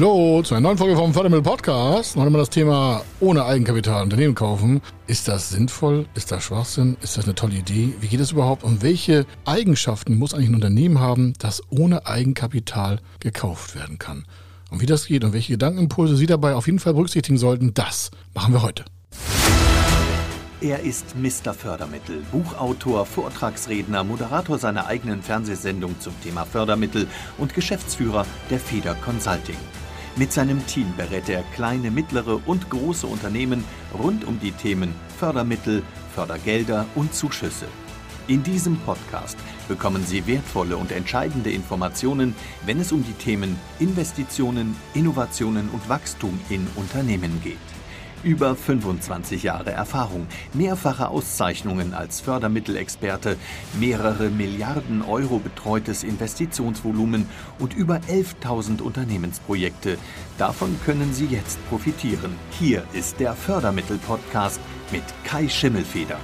Hallo zu einer neuen Folge vom Fördermittel Podcast. Noch einmal das Thema ohne Eigenkapital Unternehmen kaufen. Ist das sinnvoll? Ist das Schwachsinn? Ist das eine tolle Idee? Wie geht es überhaupt? Und welche Eigenschaften muss eigentlich ein Unternehmen haben, das ohne Eigenkapital gekauft werden kann? Und wie das geht und welche Gedankenimpulse Sie dabei auf jeden Fall berücksichtigen sollten, das machen wir heute. Er ist Mr. Fördermittel, Buchautor, Vortragsredner, Moderator seiner eigenen Fernsehsendung zum Thema Fördermittel und Geschäftsführer der Feder Consulting. Mit seinem Team berät er kleine, mittlere und große Unternehmen rund um die Themen Fördermittel, Fördergelder und Zuschüsse. In diesem Podcast bekommen Sie wertvolle und entscheidende Informationen, wenn es um die Themen Investitionen, Innovationen und Wachstum in Unternehmen geht. Über 25 Jahre Erfahrung, mehrfache Auszeichnungen als Fördermittelexperte, mehrere Milliarden Euro betreutes Investitionsvolumen und über 11.000 Unternehmensprojekte. Davon können Sie jetzt profitieren. Hier ist der Fördermittel-Podcast mit Kai Schimmelfeder.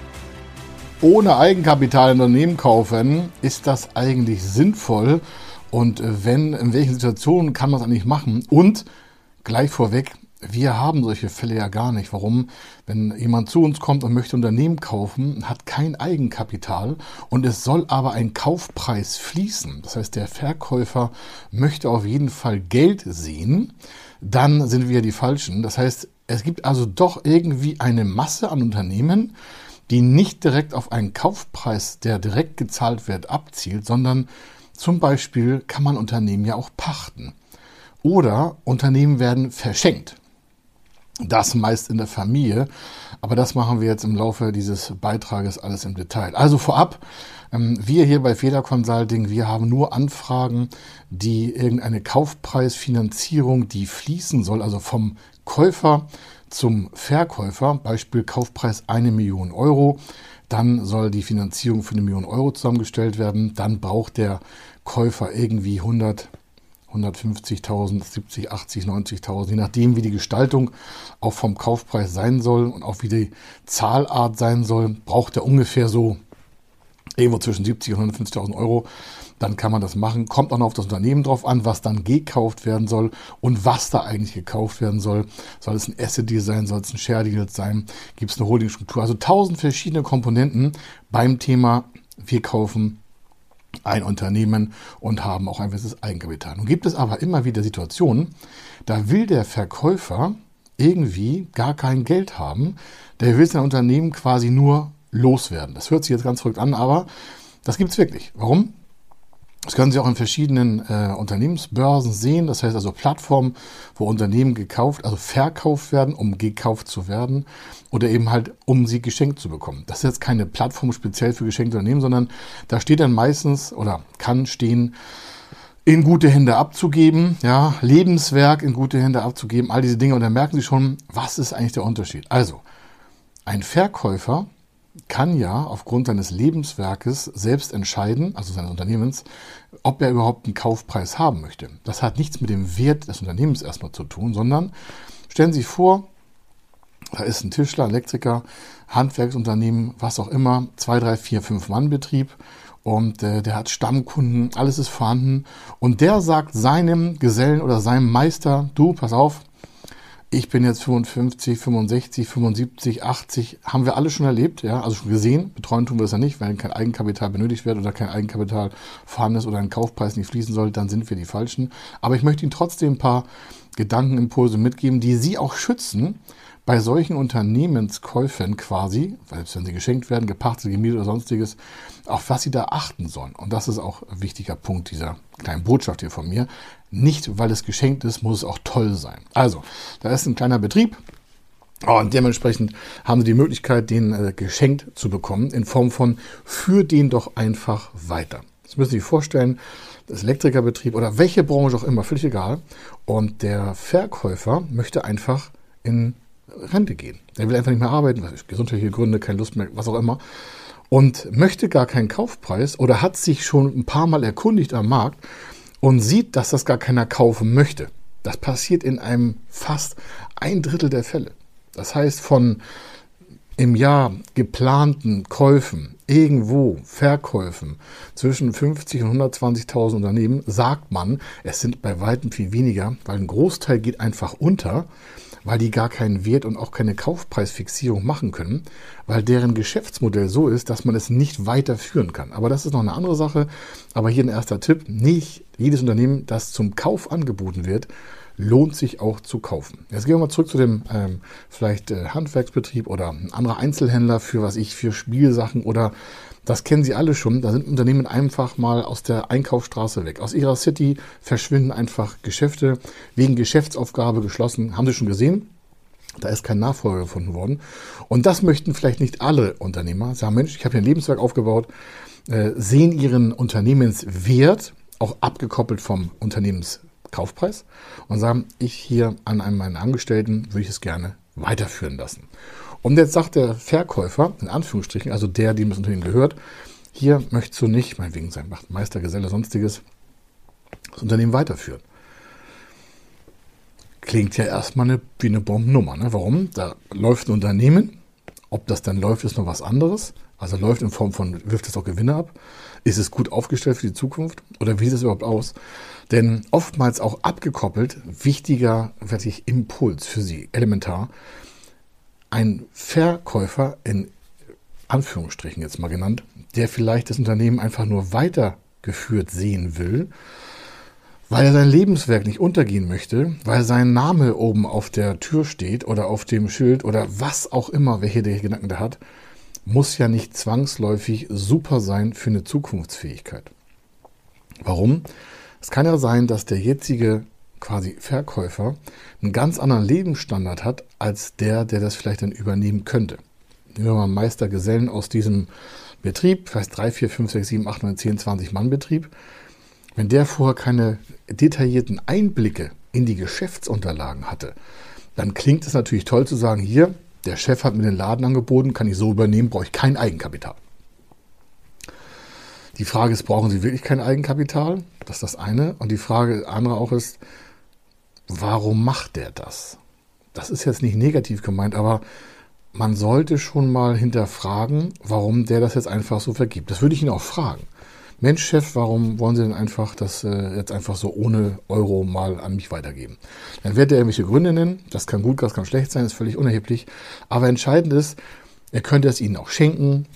Ohne Eigenkapital Unternehmen kaufen, ist das eigentlich sinnvoll? Und wenn, in welchen Situationen kann man es eigentlich machen? Und gleich vorweg, wir haben solche Fälle ja gar nicht. Warum? Wenn jemand zu uns kommt und möchte Unternehmen kaufen, hat kein Eigenkapital und es soll aber ein Kaufpreis fließen. Das heißt, der Verkäufer möchte auf jeden Fall Geld sehen, dann sind wir die Falschen. Das heißt, es gibt also doch irgendwie eine Masse an Unternehmen, die nicht direkt auf einen Kaufpreis, der direkt gezahlt wird, abzielt, sondern zum Beispiel kann man Unternehmen ja auch pachten. Oder Unternehmen werden verschenkt. Das meist in der Familie. Aber das machen wir jetzt im Laufe dieses Beitrages alles im Detail. Also vorab, ähm, wir hier bei Feder Consulting, wir haben nur Anfragen, die irgendeine Kaufpreisfinanzierung, die fließen soll, also vom Käufer zum Verkäufer, Beispiel Kaufpreis eine Million Euro. Dann soll die Finanzierung für eine Million Euro zusammengestellt werden. Dann braucht der Käufer irgendwie 100 150.000, 70, 80, 90.000, je nachdem, wie die Gestaltung auch vom Kaufpreis sein soll und auch wie die Zahlart sein soll, braucht er ungefähr so irgendwo zwischen 70 und 150.000 Euro. Dann kann man das machen. Kommt auch noch auf das Unternehmen drauf an, was dann gekauft werden soll und was da eigentlich gekauft werden soll. Soll es ein Asset Deal sein? Soll es ein Share Deal sein? Gibt es eine Holdingstruktur? Also tausend verschiedene Komponenten beim Thema wir kaufen ein Unternehmen und haben auch ein gewisses Eigenkapital. Nun gibt es aber immer wieder Situationen, da will der Verkäufer irgendwie gar kein Geld haben. Der will sein Unternehmen quasi nur loswerden. Das hört sich jetzt ganz verrückt an, aber das gibt es wirklich. Warum? Das können Sie auch in verschiedenen äh, Unternehmensbörsen sehen. Das heißt also Plattformen, wo Unternehmen gekauft, also verkauft werden, um gekauft zu werden oder eben halt, um sie geschenkt zu bekommen. Das ist jetzt keine Plattform speziell für geschenkte Unternehmen, sondern da steht dann meistens oder kann stehen, in gute Hände abzugeben, ja, Lebenswerk in gute Hände abzugeben, all diese Dinge. Und dann merken Sie schon, was ist eigentlich der Unterschied? Also, ein Verkäufer kann ja aufgrund seines Lebenswerkes selbst entscheiden, also seines Unternehmens, ob er überhaupt einen Kaufpreis haben möchte. Das hat nichts mit dem Wert des Unternehmens erstmal zu tun, sondern stellen Sie sich vor, da ist ein Tischler, Elektriker, Handwerksunternehmen, was auch immer, zwei, drei, vier, fünf Mann Betrieb und äh, der hat Stammkunden, alles ist vorhanden und der sagt seinem Gesellen oder seinem Meister, du, pass auf, ich bin jetzt 55, 65, 75, 80, haben wir alle schon erlebt, ja, also schon gesehen. Betreuen tun wir das ja nicht, weil kein Eigenkapital benötigt wird oder kein Eigenkapital vorhanden ist oder ein Kaufpreis nicht fließen soll, dann sind wir die Falschen. Aber ich möchte Ihnen trotzdem ein paar Gedankenimpulse mitgeben, die Sie auch schützen bei solchen Unternehmenskäufen quasi, selbst wenn sie geschenkt werden, gepachtet, gemietet oder sonstiges, auf was Sie da achten sollen. Und das ist auch ein wichtiger Punkt dieser kleinen Botschaft hier von mir. Nicht, weil es geschenkt ist, muss es auch toll sein. Also, da ist ein kleiner Betrieb, und dementsprechend haben Sie die Möglichkeit, den äh, geschenkt zu bekommen, in Form von für den doch einfach weiter. Das müssen Sie sich vorstellen, das Elektrikerbetrieb oder welche Branche auch immer, völlig egal. Und der Verkäufer möchte einfach in Rente gehen. Der will einfach nicht mehr arbeiten, gesundheitliche Gründe, keine Lust mehr, was auch immer. Und möchte gar keinen Kaufpreis oder hat sich schon ein paar Mal erkundigt am Markt und sieht, dass das gar keiner kaufen möchte. Das passiert in einem fast ein Drittel der Fälle. Das heißt, von im Jahr geplanten Käufen irgendwo Verkäufen zwischen 50 und 120.000 Unternehmen sagt man, es sind bei weitem viel weniger, weil ein Großteil geht einfach unter, weil die gar keinen Wert und auch keine Kaufpreisfixierung machen können, weil deren Geschäftsmodell so ist, dass man es nicht weiterführen kann. Aber das ist noch eine andere Sache. Aber hier ein erster Tipp. Nicht jedes Unternehmen, das zum Kauf angeboten wird, lohnt sich auch zu kaufen. Jetzt gehen wir mal zurück zu dem ähm, vielleicht äh, Handwerksbetrieb oder ein anderer Einzelhändler für was ich, für Spielsachen oder das kennen Sie alle schon. Da sind Unternehmen einfach mal aus der Einkaufsstraße weg. Aus ihrer City verschwinden einfach Geschäfte wegen Geschäftsaufgabe geschlossen. Haben Sie schon gesehen? Da ist kein Nachfolger gefunden worden. Und das möchten vielleicht nicht alle Unternehmer. Sagen, Mensch, ich habe hier ein Lebenswerk aufgebaut, äh, sehen ihren Unternehmenswert auch abgekoppelt vom Unternehmens Kaufpreis und sagen, ich hier an einem meiner Angestellten würde ich es gerne weiterführen lassen. Und jetzt sagt der Verkäufer, in Anführungsstrichen, also der, dem das Unternehmen gehört, hier möchtest du nicht, meinetwegen sein Meister, Geselle, sonstiges, das Unternehmen weiterführen. Klingt ja erstmal eine, wie eine Bombennummer. Ne? Warum? Da läuft ein Unternehmen, ob das dann läuft, ist noch was anderes. Also läuft in Form von, wirft es auch Gewinne ab? Ist es gut aufgestellt für die Zukunft? Oder wie sieht es überhaupt aus? Denn oftmals auch abgekoppelt, wichtiger wirklich Impuls für Sie, elementar. Ein Verkäufer in Anführungsstrichen jetzt mal genannt, der vielleicht das Unternehmen einfach nur weitergeführt sehen will, weil er sein Lebenswerk nicht untergehen möchte, weil sein Name oben auf der Tür steht oder auf dem Schild oder was auch immer, welche der Gedanken da hat, muss ja nicht zwangsläufig super sein für eine Zukunftsfähigkeit. Warum? Es kann ja sein, dass der jetzige quasi Verkäufer einen ganz anderen Lebensstandard hat als der, der das vielleicht dann übernehmen könnte. Nehmen wir mal Meistergesellen aus diesem Betrieb, vielleicht 3, 4, 5, 6, 7, 8, 9, 10, 20 Mann Betrieb. Wenn der vorher keine detaillierten Einblicke in die Geschäftsunterlagen hatte, dann klingt es natürlich toll zu sagen, hier, der Chef hat mir den Laden angeboten, kann ich so übernehmen, brauche ich kein Eigenkapital. Die Frage ist, brauchen Sie wirklich kein Eigenkapital? Das ist das eine. Und die Frage andere auch ist, warum macht der das? Das ist jetzt nicht negativ gemeint, aber man sollte schon mal hinterfragen, warum der das jetzt einfach so vergibt. Das würde ich ihn auch fragen. Mensch, Chef, warum wollen Sie denn einfach das äh, jetzt einfach so ohne Euro mal an mich weitergeben? Dann wird er irgendwelche Gründe nennen. Das kann gut, das kann schlecht sein, ist völlig unerheblich. Aber entscheidend ist, er könnte es Ihnen auch schenken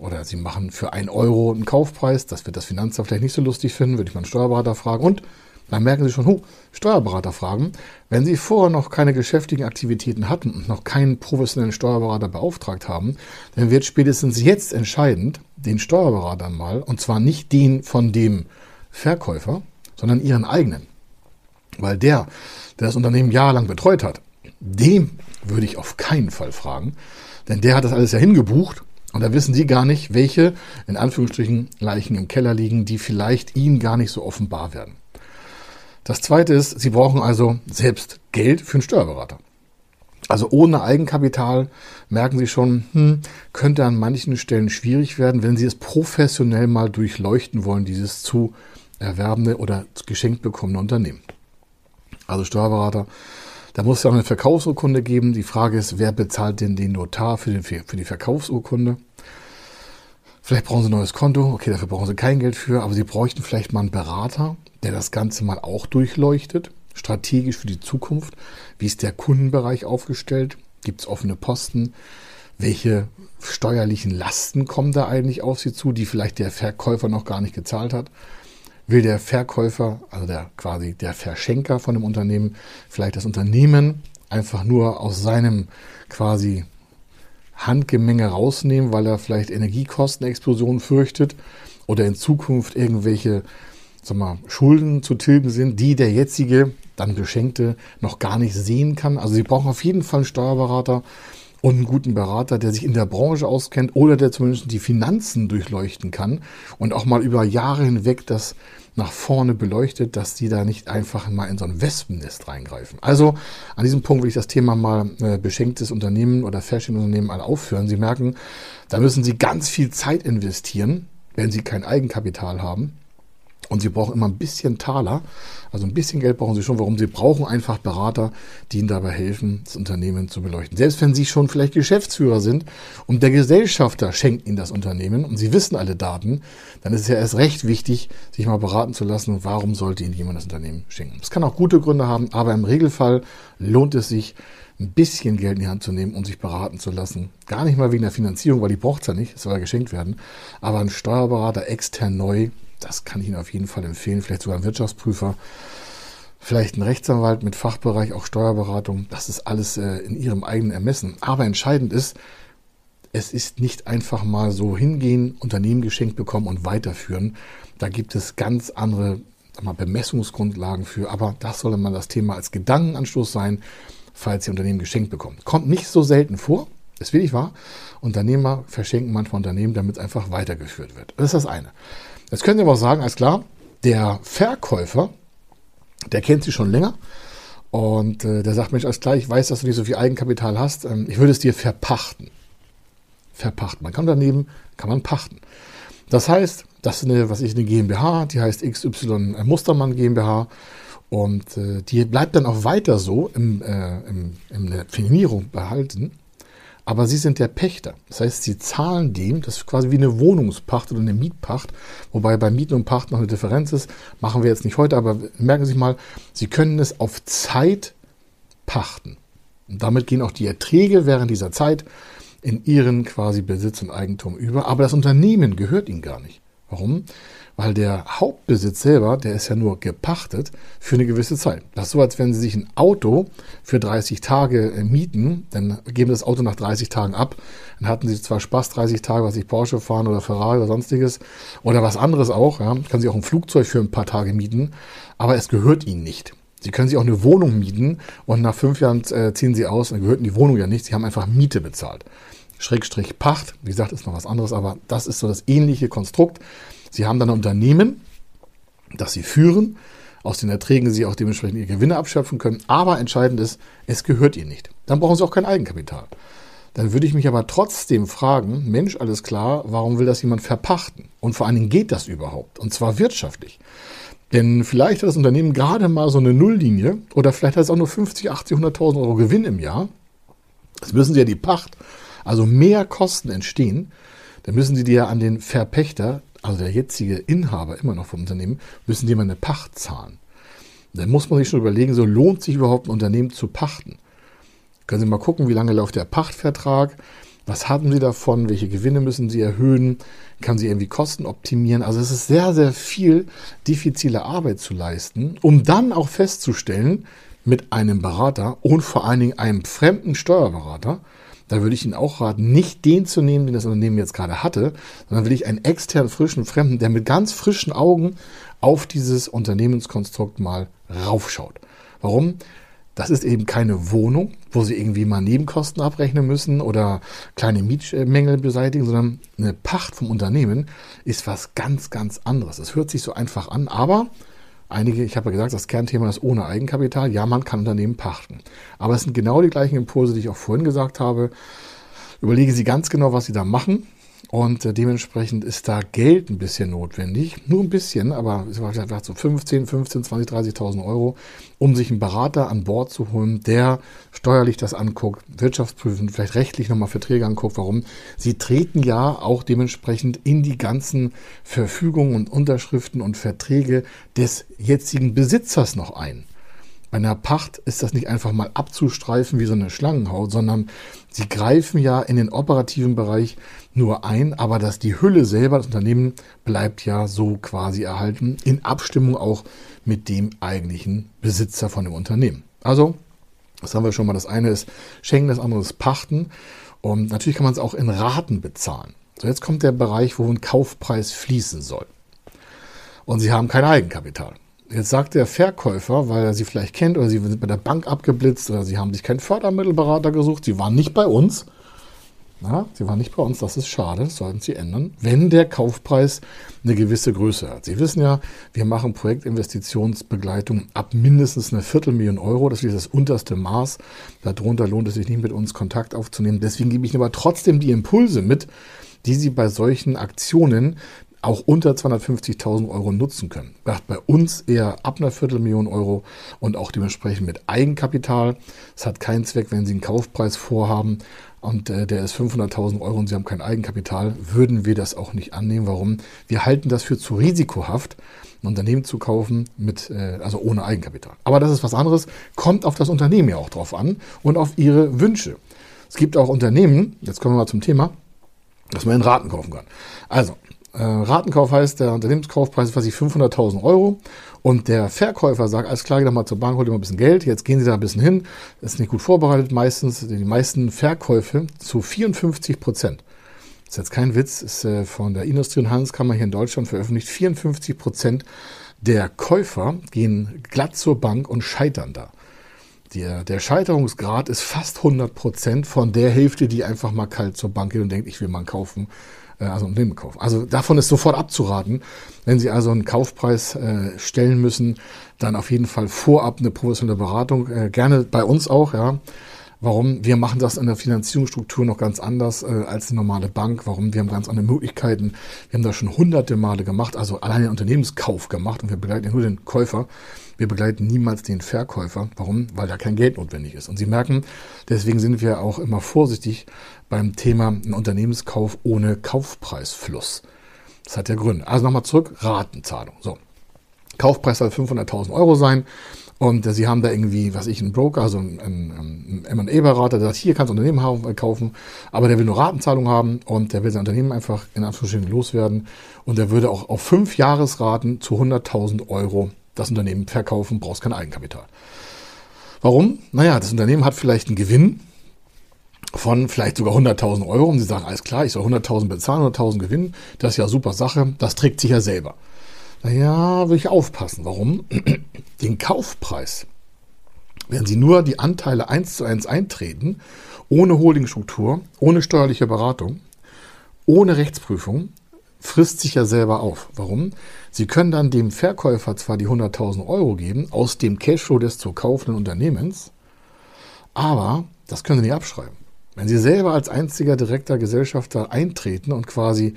oder Sie machen für ein Euro einen Kaufpreis. Das wird das Finanzamt vielleicht nicht so lustig finden, würde ich mal einen Steuerberater fragen. Und dann merken Sie schon, huh, Steuerberater fragen. Wenn Sie vorher noch keine geschäftlichen Aktivitäten hatten und noch keinen professionellen Steuerberater beauftragt haben, dann wird spätestens jetzt entscheidend, den Steuerberater mal, und zwar nicht den von dem Verkäufer, sondern Ihren eigenen. Weil der, der das Unternehmen jahrelang betreut hat, dem würde ich auf keinen Fall fragen, denn der hat das alles ja hingebucht und da wissen Sie gar nicht, welche, in Anführungsstrichen, Leichen im Keller liegen, die vielleicht Ihnen gar nicht so offenbar werden. Das zweite ist, Sie brauchen also selbst Geld für einen Steuerberater. Also ohne Eigenkapital merken Sie schon, hm, könnte an manchen Stellen schwierig werden, wenn Sie es professionell mal durchleuchten wollen, dieses zu erwerbende oder geschenkt bekommene Unternehmen. Also Steuerberater, da muss es ja auch eine Verkaufsurkunde geben. Die Frage ist, wer bezahlt denn den Notar für, den, für die Verkaufsurkunde? Vielleicht brauchen Sie ein neues Konto. Okay, dafür brauchen Sie kein Geld für, aber Sie bräuchten vielleicht mal einen Berater, der das Ganze mal auch durchleuchtet, strategisch für die Zukunft. Wie ist der Kundenbereich aufgestellt? Gibt es offene Posten? Welche steuerlichen Lasten kommen da eigentlich auf Sie zu, die vielleicht der Verkäufer noch gar nicht gezahlt hat? Will der Verkäufer, also der quasi der Verschenker von dem Unternehmen, vielleicht das Unternehmen einfach nur aus seinem quasi Handgemenge rausnehmen, weil er vielleicht Energiekostenexplosionen fürchtet oder in Zukunft irgendwelche sag mal, Schulden zu tilgen sind, die der jetzige, dann Geschenkte, noch gar nicht sehen kann. Also Sie brauchen auf jeden Fall einen Steuerberater und einen guten Berater, der sich in der Branche auskennt oder der zumindest die Finanzen durchleuchten kann und auch mal über Jahre hinweg das nach vorne beleuchtet, dass die da nicht einfach mal in so ein Wespennest reingreifen. Also an diesem Punkt will ich das Thema mal äh, beschenktes Unternehmen oder Fashion-Unternehmen mal aufhören. Sie merken, da müssen Sie ganz viel Zeit investieren, wenn Sie kein Eigenkapital haben Und sie brauchen immer ein bisschen Taler, also ein bisschen Geld brauchen sie schon. Warum? Sie brauchen einfach Berater, die ihnen dabei helfen, das Unternehmen zu beleuchten. Selbst wenn sie schon vielleicht Geschäftsführer sind und der Gesellschafter schenkt ihnen das Unternehmen und sie wissen alle Daten, dann ist es ja erst recht wichtig, sich mal beraten zu lassen, warum sollte ihnen jemand das Unternehmen schenken. Es kann auch gute Gründe haben, aber im Regelfall lohnt es sich, ein bisschen Geld in die Hand zu nehmen, um sich beraten zu lassen. Gar nicht mal wegen der Finanzierung, weil die braucht es ja nicht, es soll ja geschenkt werden. Aber ein Steuerberater extern neu, das kann ich Ihnen auf jeden Fall empfehlen. Vielleicht sogar ein Wirtschaftsprüfer, vielleicht ein Rechtsanwalt mit Fachbereich, auch Steuerberatung. Das ist alles äh, in Ihrem eigenen Ermessen. Aber entscheidend ist, es ist nicht einfach mal so hingehen, Unternehmen geschenkt bekommen und weiterführen. Da gibt es ganz andere mal, Bemessungsgrundlagen für. Aber das soll mal das Thema als Gedankenanstoß sein, falls Sie Unternehmen geschenkt bekommen. Kommt nicht so selten vor. Ist wirklich wahr. Unternehmer verschenken manchmal Unternehmen, damit es einfach weitergeführt wird. Das ist das eine. Jetzt können Sie aber auch sagen, alles klar, der Verkäufer, der kennt Sie schon länger und äh, der sagt, Mensch, alles klar, ich weiß, dass du nicht so viel Eigenkapital hast, ähm, ich würde es dir verpachten. Verpachten. Man kann daneben, kann man pachten. Das heißt, das ist eine, was ich, eine GmbH, die heißt XY Mustermann GmbH und äh, die bleibt dann auch weiter so im, äh, im, in der Firmierung behalten aber sie sind der Pächter. Das heißt, sie zahlen dem, das ist quasi wie eine Wohnungspacht oder eine Mietpacht, wobei bei Mieten und Pacht noch eine Differenz ist, machen wir jetzt nicht heute, aber merken Sie sich mal, Sie können es auf Zeit pachten. Und damit gehen auch die Erträge während dieser Zeit in Ihren quasi Besitz und Eigentum über, aber das Unternehmen gehört Ihnen gar nicht. Warum? Weil der Hauptbesitz selber, der ist ja nur gepachtet für eine gewisse Zeit. Das ist so, als wenn Sie sich ein Auto für 30 Tage äh, mieten, dann geben das Auto nach 30 Tagen ab. Dann hatten Sie zwar Spaß 30 Tage, was ich Porsche fahren oder Ferrari oder sonstiges oder was anderes auch. Ja. Kann Sie auch ein Flugzeug für ein paar Tage mieten, aber es gehört Ihnen nicht. Sie können sich auch eine Wohnung mieten und nach fünf Jahren äh, ziehen Sie aus, dann gehört die Wohnung ja nicht. Sie haben einfach Miete bezahlt. Schrägstrich Pacht, wie gesagt, ist noch was anderes, aber das ist so das ähnliche Konstrukt. Sie haben dann ein Unternehmen, das Sie führen, aus den Erträgen Sie auch dementsprechend Ihre Gewinne abschöpfen können. Aber entscheidend ist, es gehört Ihnen nicht. Dann brauchen Sie auch kein Eigenkapital. Dann würde ich mich aber trotzdem fragen, Mensch, alles klar, warum will das jemand verpachten? Und vor allen Dingen geht das überhaupt? Und zwar wirtschaftlich. Denn vielleicht hat das Unternehmen gerade mal so eine Nulllinie oder vielleicht hat es auch nur 50, 80, 100.000 Euro Gewinn im Jahr. Jetzt müssen Sie ja die Pacht, also mehr Kosten entstehen. Dann müssen Sie die ja an den Verpächter also der jetzige Inhaber immer noch vom Unternehmen, müssen die mal eine Pacht zahlen. Dann muss man sich schon überlegen, so lohnt sich überhaupt ein Unternehmen zu pachten. Können Sie mal gucken, wie lange läuft der Pachtvertrag, was haben Sie davon, welche Gewinne müssen Sie erhöhen, kann Sie irgendwie Kosten optimieren. Also es ist sehr, sehr viel diffizile Arbeit zu leisten, um dann auch festzustellen mit einem Berater und vor allen Dingen einem fremden Steuerberater, da würde ich Ihnen auch raten, nicht den zu nehmen, den das Unternehmen jetzt gerade hatte, sondern will ich einen externen, frischen Fremden, der mit ganz frischen Augen auf dieses Unternehmenskonstrukt mal raufschaut. Warum? Das ist eben keine Wohnung, wo Sie irgendwie mal Nebenkosten abrechnen müssen oder kleine Mietmängel beseitigen, sondern eine Pacht vom Unternehmen ist was ganz, ganz anderes. Es hört sich so einfach an, aber Einige, ich habe ja gesagt, das Kernthema ist ohne Eigenkapital. Ja, man kann Unternehmen pachten. Aber es sind genau die gleichen Impulse, die ich auch vorhin gesagt habe. Überlegen Sie ganz genau, was Sie da machen. Und äh, dementsprechend ist da Geld ein bisschen notwendig. Nur ein bisschen, aber es war vielleicht so 15, 15, 20, 30.000 Euro, um sich einen Berater an Bord zu holen, der steuerlich das anguckt, wirtschaftsprüfend, vielleicht rechtlich nochmal Verträge anguckt. Warum? Sie treten ja auch dementsprechend in die ganzen Verfügungen und Unterschriften und Verträge des jetzigen Besitzers noch ein. Bei einer Pacht ist das nicht einfach mal abzustreifen wie so eine Schlangenhaut, sondern sie greifen ja in den operativen Bereich nur ein, aber dass die Hülle selber, das Unternehmen, bleibt ja so quasi erhalten, in Abstimmung auch mit dem eigentlichen Besitzer von dem Unternehmen. Also, das haben wir schon mal. Das eine ist Schenken, das andere ist Pachten. Und natürlich kann man es auch in Raten bezahlen. So, jetzt kommt der Bereich, wo ein Kaufpreis fließen soll. Und Sie haben kein Eigenkapital. Jetzt sagt der Verkäufer, weil er sie vielleicht kennt oder sie sind bei der Bank abgeblitzt oder sie haben sich keinen Fördermittelberater gesucht, sie waren nicht bei uns. Na, sie waren nicht bei uns, das ist schade, das sollten sie ändern, wenn der Kaufpreis eine gewisse Größe hat. Sie wissen ja, wir machen Projektinvestitionsbegleitung ab mindestens eine Viertelmillion Euro, das ist das unterste Maß. Darunter lohnt es sich nicht, mit uns Kontakt aufzunehmen. Deswegen gebe ich Ihnen aber trotzdem die Impulse mit, die Sie bei solchen Aktionen auch unter 250.000 Euro nutzen können. Bei uns eher ab einer Viertelmillion Euro und auch dementsprechend mit Eigenkapital. Es hat keinen Zweck, wenn Sie einen Kaufpreis vorhaben und äh, der ist 500.000 Euro und Sie haben kein Eigenkapital, würden wir das auch nicht annehmen. Warum? Wir halten das für zu risikohaft, ein Unternehmen zu kaufen mit, äh, also ohne Eigenkapital. Aber das ist was anderes, kommt auf das Unternehmen ja auch drauf an und auf Ihre Wünsche. Es gibt auch Unternehmen, jetzt kommen wir mal zum Thema, dass man in Raten kaufen kann. Also, äh, Ratenkauf heißt, der Unternehmenskaufpreis ist ich 500.000 Euro. Und der Verkäufer sagt, alles klar, geh doch mal zur Bank, hol dir mal ein bisschen Geld, jetzt gehen Sie da ein bisschen hin, das ist nicht gut vorbereitet meistens, die meisten Verkäufe zu 54 Prozent. Das ist jetzt kein Witz, ist äh, von der Industrie- und Handelskammer hier in Deutschland veröffentlicht, 54 Prozent der Käufer gehen glatt zur Bank und scheitern da. Der, der Scheiterungsgrad ist fast 100 Prozent von der Hälfte, die einfach mal kalt zur Bank geht und denkt, ich will mal kaufen äh, also ein Unternehmen kaufen. Also davon ist sofort abzuraten. Wenn Sie also einen Kaufpreis äh, stellen müssen, dann auf jeden Fall vorab eine professionelle Beratung. Äh, gerne bei uns auch, ja. Warum? Wir machen das in der Finanzierungsstruktur noch ganz anders äh, als eine normale Bank. Warum? Wir haben ganz andere Möglichkeiten. Wir haben das schon hunderte Male gemacht, also allein den Unternehmenskauf gemacht und wir begleiten ja nur den Käufer. Wir begleiten niemals den Verkäufer. Warum? Weil da kein Geld notwendig ist. Und Sie merken, deswegen sind wir auch immer vorsichtig beim Thema ein Unternehmenskauf ohne Kaufpreisfluss. Das hat ja Gründe. Also nochmal zurück, Ratenzahlung. So. Kaufpreis soll 500.000 Euro sein. Und äh, sie haben da irgendwie, was ich, einen Broker, also einen, M&A-Berater, der sagt, hier kannst du Unternehmen äh, kaufen, aber der will nur Ratenzahlung haben und der will sein Unternehmen einfach in Anführungsstrichen loswerden und der würde auch auf fünf Jahresraten zu 100.000 Euro das Unternehmen verkaufen, brauchst kein Eigenkapital. Warum? Naja, das Unternehmen hat vielleicht einen Gewinn von vielleicht sogar 100.000 Euro und sie sagen, alles klar, ich soll 100.000 bezahlen, 100.000 gewinnen, das ist ja super Sache, das trägt sich ja selber. Naja, will ich aufpassen. Warum? Den Kaufpreis, wenn Sie nur die Anteile eins zu eins eintreten, ohne Holdingstruktur, ohne steuerliche Beratung, ohne Rechtsprüfung, frisst sich ja selber auf. Warum? Sie können dann dem Verkäufer zwar die 100.000 Euro geben aus dem Cashflow des zu kaufenden Unternehmens, aber das können Sie nicht abschreiben. Wenn Sie selber als einziger direkter Gesellschafter eintreten und quasi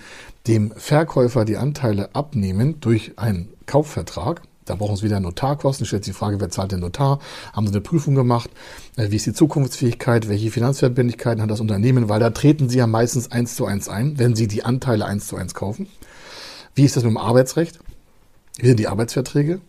dem Verkäufer die Anteile abnehmen durch einen Kaufvertrag, da brauchen Sie wieder Notarkosten. Stellt sich die Frage, wer zahlt den Notar? Haben Sie eine Prüfung gemacht? Äh, wie ist die Zukunftsfähigkeit? Welche Finanzverbindlichkeiten hat das Unternehmen? Weil da treten Sie ja meistens eins zu eins ein, wenn Sie die Anteile eins zu eins kaufen. Wie ist das mit dem Arbeitsrecht? Wie sind die Arbeitsverträge?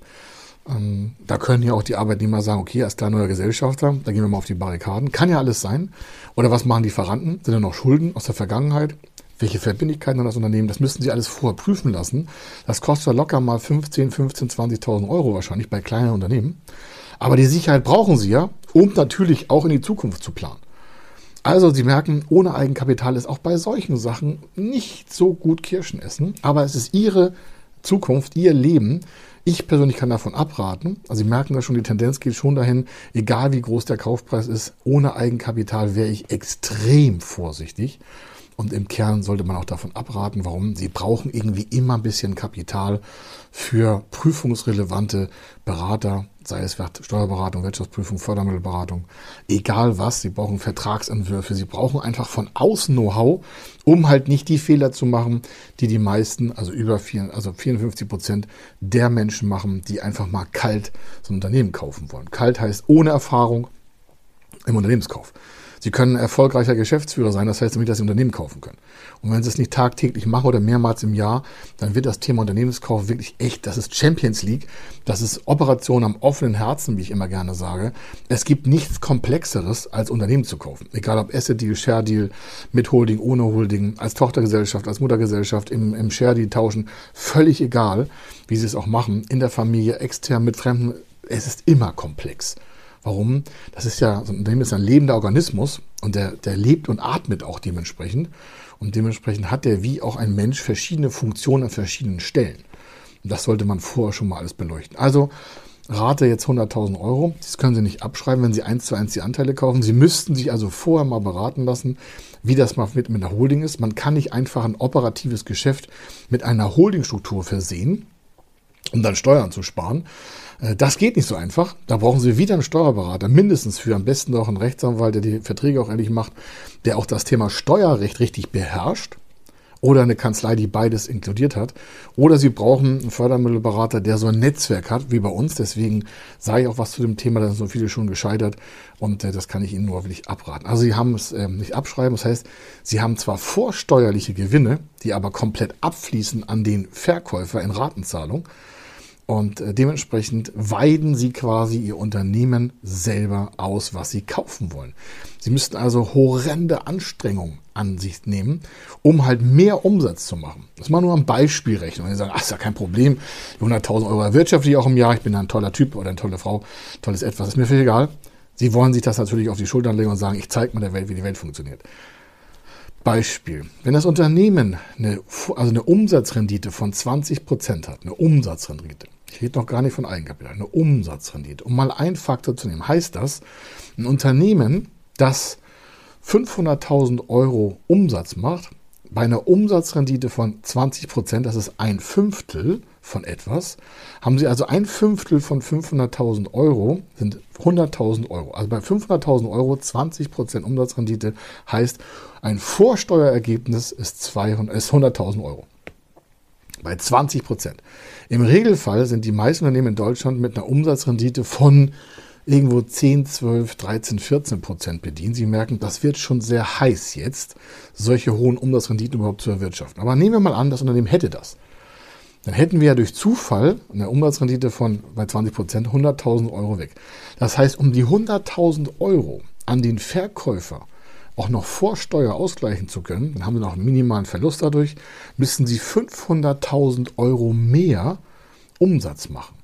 Ähm, da können ja auch die Arbeitnehmer sagen, okay, als kleiner neuer Gesellschafter, da gehen wir mal auf die Barrikaden. Kann ja alles sein. Oder was machen die Verwandten? Sind da noch Schulden aus der Vergangenheit? Welche Verbindlichkeiten hat das Unternehmen? Das müssten Sie alles vorher prüfen lassen. Das kostet locker mal 15, 15, 20.000 Euro wahrscheinlich bei kleinen Unternehmen. Aber die Sicherheit brauchen Sie ja, um natürlich auch in die Zukunft zu planen. Also Sie merken, ohne Eigenkapital ist auch bei solchen Sachen nicht so gut Kirschen essen. Aber es ist Ihre Zukunft, Ihr Leben. Ich persönlich kann davon abraten. Also Sie merken da schon, die Tendenz geht schon dahin, egal wie groß der Kaufpreis ist, ohne Eigenkapital wäre ich extrem vorsichtig. Und im Kern sollte man auch davon abraten, warum sie brauchen irgendwie immer ein bisschen Kapital für prüfungsrelevante Berater, sei es Steuerberatung, Wirtschaftsprüfung, Fördermittelberatung, egal was, sie brauchen Vertragsentwürfe, sie brauchen einfach von außen Know-how, um halt nicht die Fehler zu machen, die die meisten, also über vier, also 54 Prozent der Menschen machen, die einfach mal kalt so ein Unternehmen kaufen wollen. Kalt heißt ohne Erfahrung im Unternehmenskauf. Sie können erfolgreicher Geschäftsführer sein, das heißt damit, dass Sie Unternehmen kaufen können. Und wenn Sie es nicht tagtäglich machen oder mehrmals im Jahr, dann wird das Thema Unternehmenskauf wirklich echt, das ist Champions League, das ist Operation am offenen Herzen, wie ich immer gerne sage. Es gibt nichts Komplexeres, als Unternehmen zu kaufen. Egal ob Asset Deal, Share Deal, mit Holding, ohne Holding, als Tochtergesellschaft, als Muttergesellschaft, im, im Share Deal tauschen, völlig egal, wie Sie es auch machen, in der Familie, extern, mit Fremden, es ist immer komplex. Warum? Das ist ja, so ein Unternehmen ist ein lebender Organismus und der, der lebt und atmet auch dementsprechend. Und dementsprechend hat der wie auch ein Mensch verschiedene Funktionen an verschiedenen Stellen. Und das sollte man vorher schon mal alles beleuchten. Also Rate jetzt 100.000 Euro. Das können Sie nicht abschreiben, wenn Sie eins zu eins die Anteile kaufen. Sie müssten sich also vorher mal beraten lassen, wie das mal mit, mit einer Holding ist. Man kann nicht einfach ein operatives Geschäft mit einer Holdingstruktur versehen, um dann Steuern zu sparen. Äh, das geht nicht so einfach. Da brauchen Sie wieder einen Steuerberater, mindestens für am besten auch einen Rechtsanwalt, der die Verträge auch endlich macht, der auch das Thema Steuerrecht richtig beherrscht oder eine Kanzlei, die beides inkludiert hat. Oder Sie brauchen einen Fördermittelberater, der so ein Netzwerk hat wie bei uns. Deswegen sage ich auch was zu dem Thema, da sind so viele schon gescheitert und äh, das kann ich Ihnen nur wirklich abraten. Also Sie haben es äh, nicht abschreiben, das heißt, Sie haben zwar vorsteuerliche Gewinne, die aber komplett abfließen an den Verkäufer in Ratenzahlung. Und äh, dementsprechend weiden sie quasi ihr Unternehmen selber aus, was sie kaufen wollen. Sie müssten also horrende Anstrengungen an sich nehmen, um halt mehr Umsatz zu machen. Das mal nur ein Beispiel rechnen. Wenn Sie sagen, ach, ist ja kein Problem, 100.000 Euro erwirtschafte ich auch im Jahr, ich bin ein toller Typ oder eine tolle Frau, tolles Etwas, ist mir viel egal. Sie wollen sich das natürlich auf die Schultern legen und sagen, ich zeige mal der Welt, wie die Welt funktioniert. Beispiel. Wenn das Unternehmen eine, also eine Umsatzrendite von 20 Prozent hat, eine Umsatzrendite, ich rede noch gar nicht von Eigenkapital, eine Umsatzrendite, um mal einen Faktor zu nehmen, heißt das, ein Unternehmen, das 500.000 Euro Umsatz macht, bei einer Umsatzrendite von 20 Prozent, das ist ein Fünftel von etwas, haben Sie also ein Fünftel von 500.000 Euro, sind 100.000 Euro. Also bei 500.000 Euro 20 Prozent Umsatzrendite heißt, ein Vorsteuerergebnis ist, ist 100.000 Euro. Bei 20 Prozent. Im Regelfall sind die meisten Unternehmen in Deutschland mit einer Umsatzrendite von irgendwo 10, 12, 13, 14 Prozent bedienen. Sie merken, das wird schon sehr heiß jetzt, solche hohen Umsatzrenditen überhaupt zu erwirtschaften. Aber nehmen wir mal an, das Unternehmen hätte das. Dann hätten wir ja durch Zufall eine Umsatzrendite von bei 20 Prozent 100.000 Euro weg. Das heißt, um die 100.000 Euro an den Verkäufer auch noch vor Steuer ausgleichen zu können, dann haben Sie noch einen minimalen Verlust dadurch, müssen Sie 500.000 Euro mehr Umsatz machen.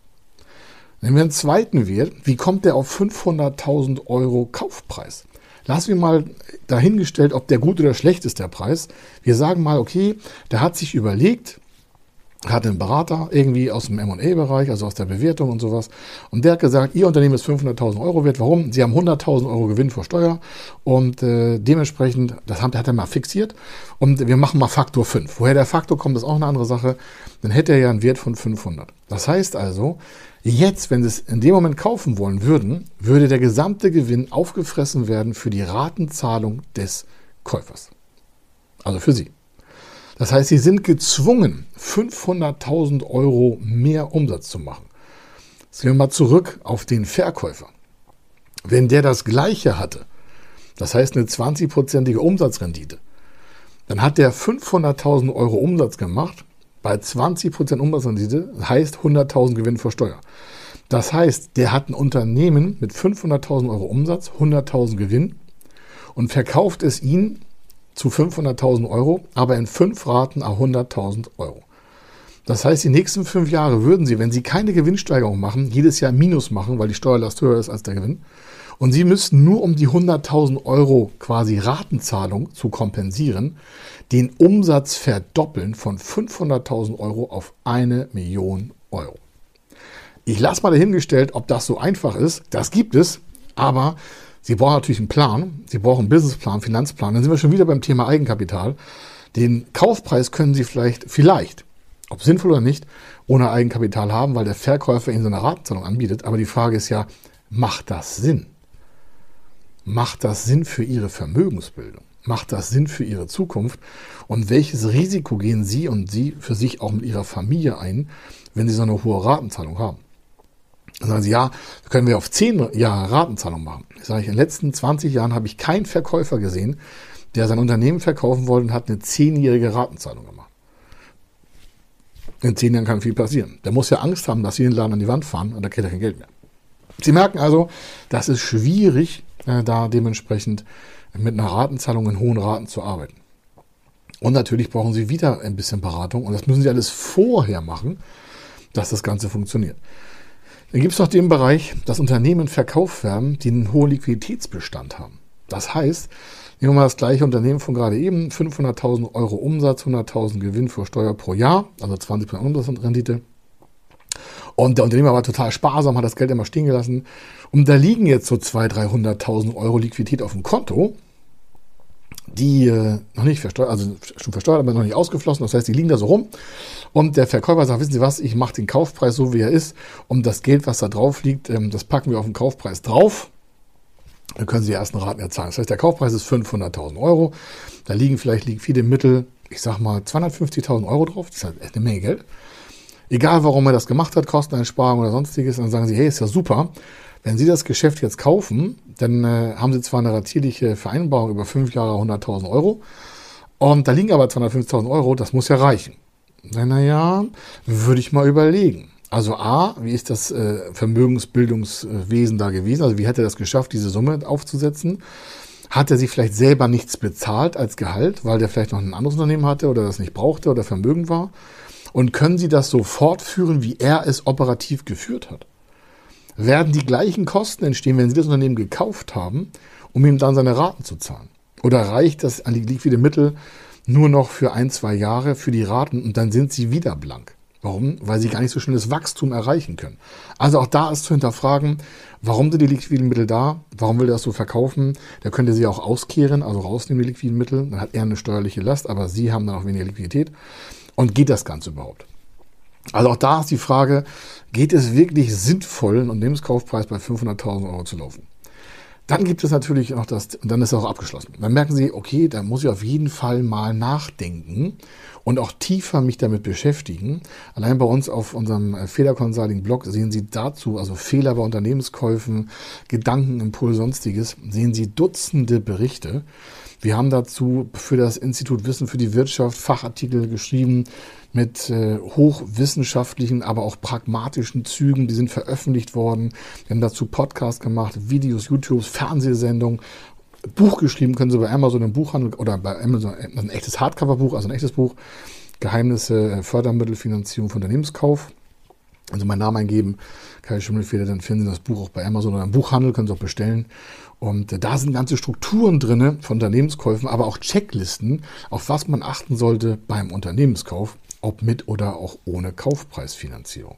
Nehmen wir einen zweiten Wert. Wie kommt der auf 500.000 Euro Kaufpreis? Lassen wir mal dahingestellt, ob der gut oder schlecht ist, der Preis. Wir sagen mal, okay, der hat sich überlegt, hatte einen Berater irgendwie aus dem M&A-Bereich, also aus der Bewertung und sowas. Und der hat gesagt, Ihr Unternehmen ist 500.000 Euro wert. Warum? Sie haben 100.000 Euro Gewinn vor Steuer und äh, dementsprechend, das hat, hat er mal fixiert und wir machen mal Faktor 5. Woher der Faktor kommt, ist auch eine andere Sache. Dann hätte er ja einen Wert von 500. Das heißt also, jetzt, wenn Sie es in dem Moment kaufen wollen würden, würde der gesamte Gewinn aufgefressen werden für die Ratenzahlung des Käufers. Also für Sie. Das heißt, sie sind gezwungen, 500.000 Euro mehr Umsatz zu machen. Jetzt gehen wir mal zurück auf den Verkäufer. Wenn der das Gleiche hatte, das heißt eine 20-prozentige Umsatzrendite, dann hat der 500.000 Euro Umsatz gemacht. Bei 20% Umsatzrendite heißt 100.000 Gewinn vor Steuer. Das heißt, der hat ein Unternehmen mit 500.000 Euro Umsatz, 100.000 Gewinn und verkauft es ihnen zu 500.000 Euro, aber in fünf Raten a 100.000 Euro. Das heißt, die nächsten fünf Jahre würden Sie, wenn Sie keine Gewinnsteigerung machen, jedes Jahr Minus machen, weil die Steuerlast höher ist als der Gewinn. Und Sie müssten nur, um die 100.000 Euro quasi Ratenzahlung zu kompensieren, den Umsatz verdoppeln von 500.000 Euro auf eine Million Euro. Ich lasse mal dahingestellt, ob das so einfach ist. Das gibt es, aber Sie brauchen natürlich einen Plan, Sie brauchen einen Businessplan, Finanzplan. Dann sind wir schon wieder beim Thema Eigenkapital. Den Kaufpreis können Sie vielleicht, vielleicht, ob sinnvoll oder nicht, ohne Eigenkapital haben, weil der Verkäufer Ihnen so eine Ratenzahlung anbietet. Aber die Frage ist ja, macht das Sinn? Macht das Sinn für Ihre Vermögensbildung? Macht das Sinn für Ihre Zukunft? Und welches Risiko gehen Sie und Sie für sich auch mit Ihrer Familie ein, wenn Sie so eine hohe Ratenzahlung haben? Dann sagen sie, ja, können wir auf zehn Jahre Ratenzahlung machen. Ich sage, in den letzten 20 Jahren habe ich keinen Verkäufer gesehen, der sein Unternehmen verkaufen wollte und hat eine zehnjährige Ratenzahlung gemacht. In zehn Jahren kann viel passieren. Der muss ja Angst haben, dass sie den Laden an die Wand fahren und da kriegt er kein Geld mehr. Sie merken also, das ist schwierig, äh, da dementsprechend mit einer Ratenzahlung in hohen Raten zu arbeiten. Und natürlich brauchen Sie wieder ein bisschen Beratung und das müssen Sie alles vorher machen, dass das Ganze funktioniert. Dann gibt es noch den Bereich, dass Unternehmen verkauft werden, die einen hohen Liquiditätsbestand haben. Das heißt, nehmen wir mal das gleiche Unternehmen von gerade eben, 500.000 Euro Umsatz, 100.000 Gewinn vor Steuer pro Jahr, also 20% Umsatzrendite. Und der Unternehmer war total sparsam, hat das Geld immer stehen gelassen. Und da liegen jetzt so 200.000, 300.000 Euro Liquidität auf dem Konto die äh, noch nicht versteuert, also schon versteuert, aber noch nicht ausgeflossen. Das heißt, die liegen da so rum. Und der Verkäufer sagt, wissen Sie was, ich mache den Kaufpreis so, wie er ist. Und das Geld, was da drauf liegt, ähm, das packen wir auf den Kaufpreis drauf. Dann können Sie die ersten Raten erzahlen. Das heißt, der Kaufpreis ist 500.000 Euro. Da liegen vielleicht liegen viele Mittel ich sag mal, 250.000 Euro drauf. Das ist halt eine Menge Geld. Egal, warum er das gemacht hat, Kosteneinsparung oder sonstiges, dann sagen sie, hey, ist ja super. Wenn Sie das Geschäft jetzt kaufen, dann äh, haben Sie zwar eine ratierliche Vereinbarung über fünf Jahre 100.000 Euro und da liegen aber 250.000 Euro, das muss ja reichen. Naja, würde ich mal überlegen. Also A, wie ist das äh, Vermögensbildungswesen da gewesen? Also wie hat er das geschafft, diese Summe aufzusetzen? Hat er sich vielleicht selber nichts bezahlt als Gehalt, weil der vielleicht noch ein anderes Unternehmen hatte oder das nicht brauchte oder vermögend war? Und können Sie das so fortführen, wie er es operativ geführt hat? Werden die gleichen Kosten entstehen, wenn Sie das Unternehmen gekauft haben, um ihm dann seine Raten zu zahlen? Oder reicht das an die liquide Mittel nur noch für ein, zwei Jahre für die Raten und dann sind Sie wieder blank? Warum? Weil sie gar nicht so schnelles Wachstum erreichen können. Also auch da ist zu hinterfragen, warum sind die liquiden Mittel da? Warum will er das so verkaufen? Der könnte sie auch auskehren, also rausnehmen, die liquiden Mittel. Dann hat er eine steuerliche Last, aber sie haben dann auch weniger Liquidität. Und geht das Ganze überhaupt? Also auch da ist die Frage, geht es wirklich sinnvoll, einen Unternehmenskaufpreis bei 500.000 Euro zu laufen? Dann gibt es natürlich noch das, und dann ist es auch abgeschlossen. Dann merken Sie, okay, da muss ich auf jeden Fall mal nachdenken und auch tiefer mich damit beschäftigen. Allein bei uns auf unserem äh, Fehler Consulting Blog sehen Sie dazu, also Fehler bei Unternehmenskäufen, Gedankenimpuls, sonstiges, sehen Sie Dutzende Berichte. Wir haben dazu für das Institut Wissen für die Wirtschaft Fachartikel geschrieben mit äh, hochwissenschaftlichen, aber auch pragmatischen Zügen. Die sind veröffentlicht worden. Wir haben dazu Podcasts gemacht, Videos, YouTubes, Fernsehsendungen. Buch geschrieben, können Sie bei Amazon im Buchhandel oder bei Amazon ein echtes Hardcover-Buch, also ein echtes Buch, Geheimnisse, äh, Fördermittelfinanzierung von Unternehmenskauf. Also meinen Namen eingeben, Kai Schimmelfeder, dann finden Sie das Buch auch bei Amazon oder im Buchhandel, können Sie auch bestellen. Und äh, da sind ganze Strukturen drinne von Unternehmenskäufen, aber auch Checklisten, auf was man achten sollte beim Unternehmenskauf, ob mit oder auch ohne Kaufpreisfinanzierung.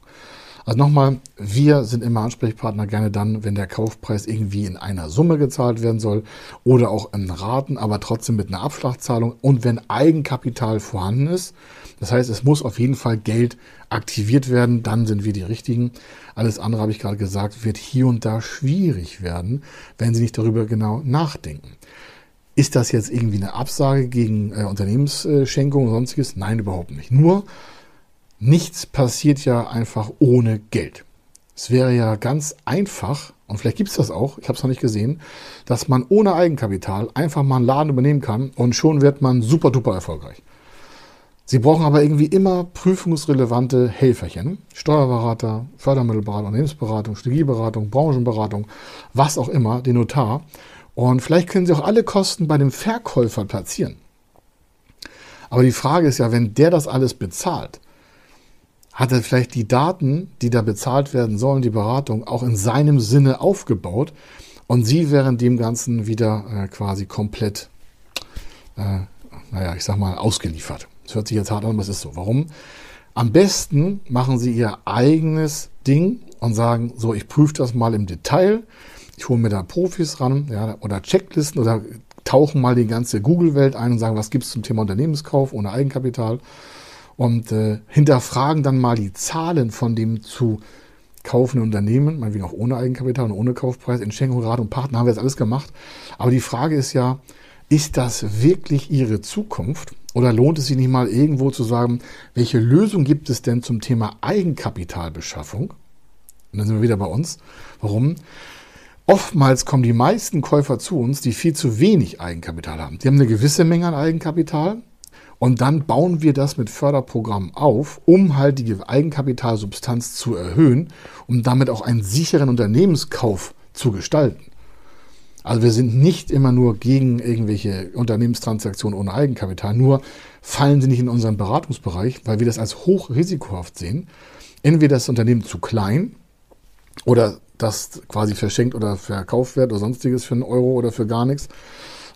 Also nochmal, wir sind immer Ansprechpartner gerne dann, wenn der Kaufpreis irgendwie in einer Summe gezahlt werden soll oder auch in Raten, aber trotzdem mit einer Abschlagszahlung und wenn Eigenkapital vorhanden ist. Das heißt, es muss auf jeden Fall Geld aktiviert werden, dann sind wir die Richtigen. Alles andere, habe ich gerade gesagt, wird hier und da schwierig werden, wenn Sie nicht darüber genau nachdenken. Ist das jetzt irgendwie eine Absage gegen äh, Unternehmensschenkung und sonstiges? Nein, überhaupt nicht. Nur, nichts passiert ja einfach ohne Geld. Es wäre ja ganz einfach, und vielleicht gibt es das auch, ich habe es noch nicht gesehen, dass man ohne Eigenkapital einfach mal einen Laden übernehmen kann und schon wird man super duper erfolgreich. Sie brauchen aber irgendwie immer prüfungsrelevante Helferchen. Steuerberater, Fördermittelberater, Unternehmensberatung, Strategieberatung, Branchenberatung, was auch immer, den Notar. Und vielleicht können Sie auch alle Kosten bei dem Verkäufer platzieren. Aber die Frage ist ja, wenn der das alles bezahlt, hat er vielleicht die Daten, die da bezahlt werden sollen, die Beratung, auch in seinem Sinne aufgebaut und Sie wären dem Ganzen wieder äh, quasi komplett, äh, naja, ich sag mal, ausgeliefert. Das hört sich jetzt hart an, aber es ist so. Warum? Am besten machen Sie Ihr eigenes Ding und sagen, so, ich prüfe das mal im Detail. Ich hole mir da Profis ran ja, oder Checklisten oder tauchen mal die ganze Google-Welt ein und sagen, was gibt es zum Thema Unternehmenskauf ohne Eigenkapital und äh, hinterfragen dann mal die Zahlen von dem zu kaufenden Unternehmen, meinetwegen auch ohne Eigenkapital und ohne Kaufpreis, Entschenkung, Rat und Partner haben wir jetzt alles gemacht. Aber die Frage ist ja, ist das wirklich Ihre Zukunft? Oder lohnt es sich nicht mal irgendwo zu sagen, welche Lösung gibt es denn zum Thema Eigenkapitalbeschaffung? Und dann sind wir wieder bei uns. Warum? Oftmals kommen die meisten Käufer zu uns, die viel zu wenig Eigenkapital haben. Die haben eine gewisse Menge an Eigenkapital und dann bauen wir das mit Förderprogrammen auf, um halt die Eigenkapitalsubstanz zu erhöhen, um damit auch einen sicheren Unternehmenskauf zu gestalten. Also wir sind nicht immer nur gegen irgendwelche Unternehmenstransaktionen ohne Eigenkapital, nur fallen sie nicht in unseren Beratungsbereich, weil wir das als hochrisikohaft sehen. Entweder das Unternehmen zu klein oder das quasi verschenkt oder verkauft wird oder sonstiges für einen Euro oder für gar nichts.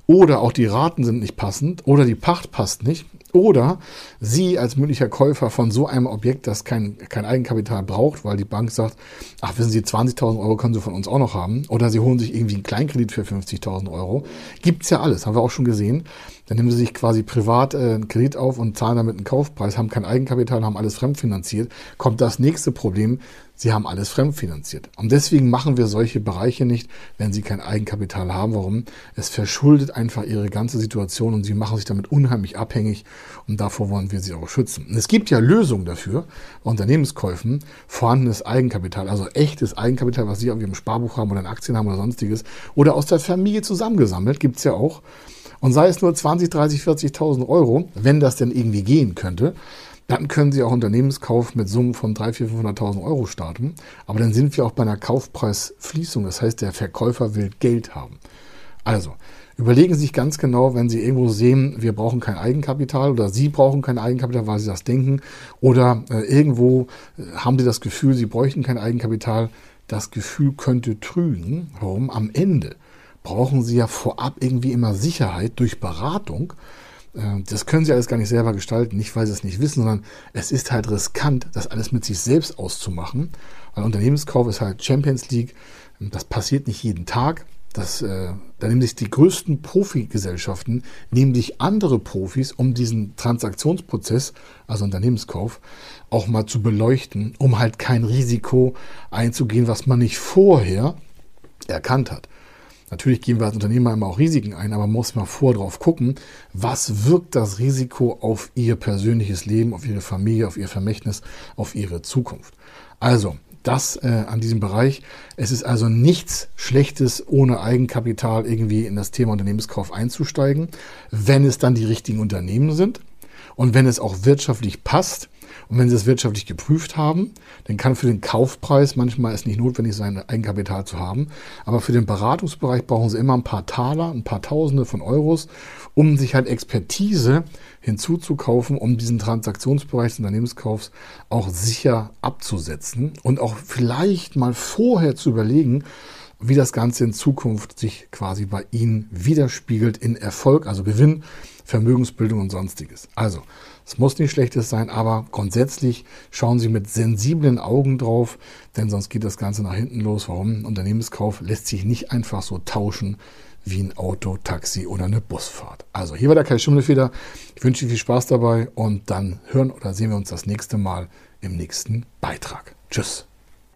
Oder auch die Raten sind nicht passend oder die Pacht passt nicht. Oder Sie als möglicher Käufer von so einem Objekt, das kein, kein Eigenkapital braucht, weil die Bank sagt, ach wissen Sie, 20.000 Euro können Sie von uns auch noch haben. Oder Sie holen sich irgendwie einen Kleinkredit für 50.000 Euro. Gibt's ja alles, haben wir auch schon gesehen. Dann nehmen sie sich quasi privat äh, einen Kredit auf und zahlen damit einen Kaufpreis, haben kein Eigenkapital, haben alles fremdfinanziert. Kommt das nächste Problem, sie haben alles fremdfinanziert. Und deswegen machen wir solche Bereiche nicht, wenn sie kein Eigenkapital haben. Warum? Es verschuldet einfach ihre ganze Situation und sie machen sich damit unheimlich abhängig und davor wollen wir sie auch schützen. Es gibt ja Lösungen dafür, Unternehmenskäufen, vorhandenes Eigenkapital, also echtes Eigenkapital, was sie auf ihrem Sparbuch haben oder in Aktien haben oder sonstiges, oder aus der Familie zusammengesammelt, gibt's ja auch. Und sei es nur 20, 30, 40.000 Euro, wenn das denn irgendwie gehen könnte, dann können Sie auch Unternehmenskauf mit Summen von 300.000, 400.000 Euro starten. Aber dann sind wir auch bei einer Kaufpreisfließung. Das heißt, der Verkäufer will Geld haben. Also, überlegen Sie sich ganz genau, wenn Sie irgendwo sehen, wir brauchen kein Eigenkapital oder Sie brauchen kein Eigenkapital, weil Sie das denken. Oder äh, irgendwo äh, haben Sie das Gefühl, Sie bräuchten kein Eigenkapital. Das Gefühl könnte trügen. Warum? Am Ende brauchen Sie ja vorab irgendwie immer Sicherheit durch Beratung. Äh, das können Sie alles gar nicht selber gestalten, nicht weil Sie es nicht wissen, sondern es ist halt riskant, das alles mit sich selbst auszumachen. Weil Unternehmenskauf ist halt Champions League. Das passiert nicht jeden Tag. Das, äh, da nehmen sich die größten Profigesellschaften, nehmen sich andere Profis, um diesen Transaktionsprozess, also Unternehmenskauf, auch mal zu beleuchten, um halt kein Risiko einzugehen, was man nicht vorher erkannt hat. Natürlich gehen wir als Unternehmer immer auch Risiken ein, aber man muss mal vor drauf gucken, was wirkt das Risiko auf Ihr persönliches Leben, auf Ihre Familie, auf Ihr Vermächtnis, auf Ihre Zukunft. Also, das äh, an diesem Bereich. Es ist also nichts Schlechtes, ohne Eigenkapital irgendwie in das Thema Unternehmenskauf einzusteigen, wenn es dann die richtigen Unternehmen sind und wenn es auch wirtschaftlich passt und wenn Sie es wirtschaftlich geprüft haben, dann kann für den Kaufpreis manchmal es nicht notwendig sein, Eigenkapital zu haben. Aber für den Beratungsbereich brauchen Sie immer ein paar Taler, ein paar Tausende von Euros, um sich halt Expertise hinzuzukaufen, um diesen Transaktionsbereich des Unternehmenskaufs auch sicher abzusetzen und auch vielleicht mal vorher zu überlegen, wie das Ganze in Zukunft sich quasi bei Ihnen widerspiegelt in Erfolg, also Gewinn, Vermögensbildung und sonstiges. Also, es muss nicht schlechtes sein, aber grundsätzlich schauen Sie mit sensiblen Augen drauf, denn sonst geht das Ganze nach hinten los. Warum? Unternehmenskauf lässt sich nicht einfach so tauschen wie ein Auto, Taxi oder eine Busfahrt. Also hier war der Kai Schimmelfeder. Ich wünsche Ihnen viel Spaß dabei und dann hören oder sehen wir uns das nächste Mal im nächsten Beitrag. Tschüss.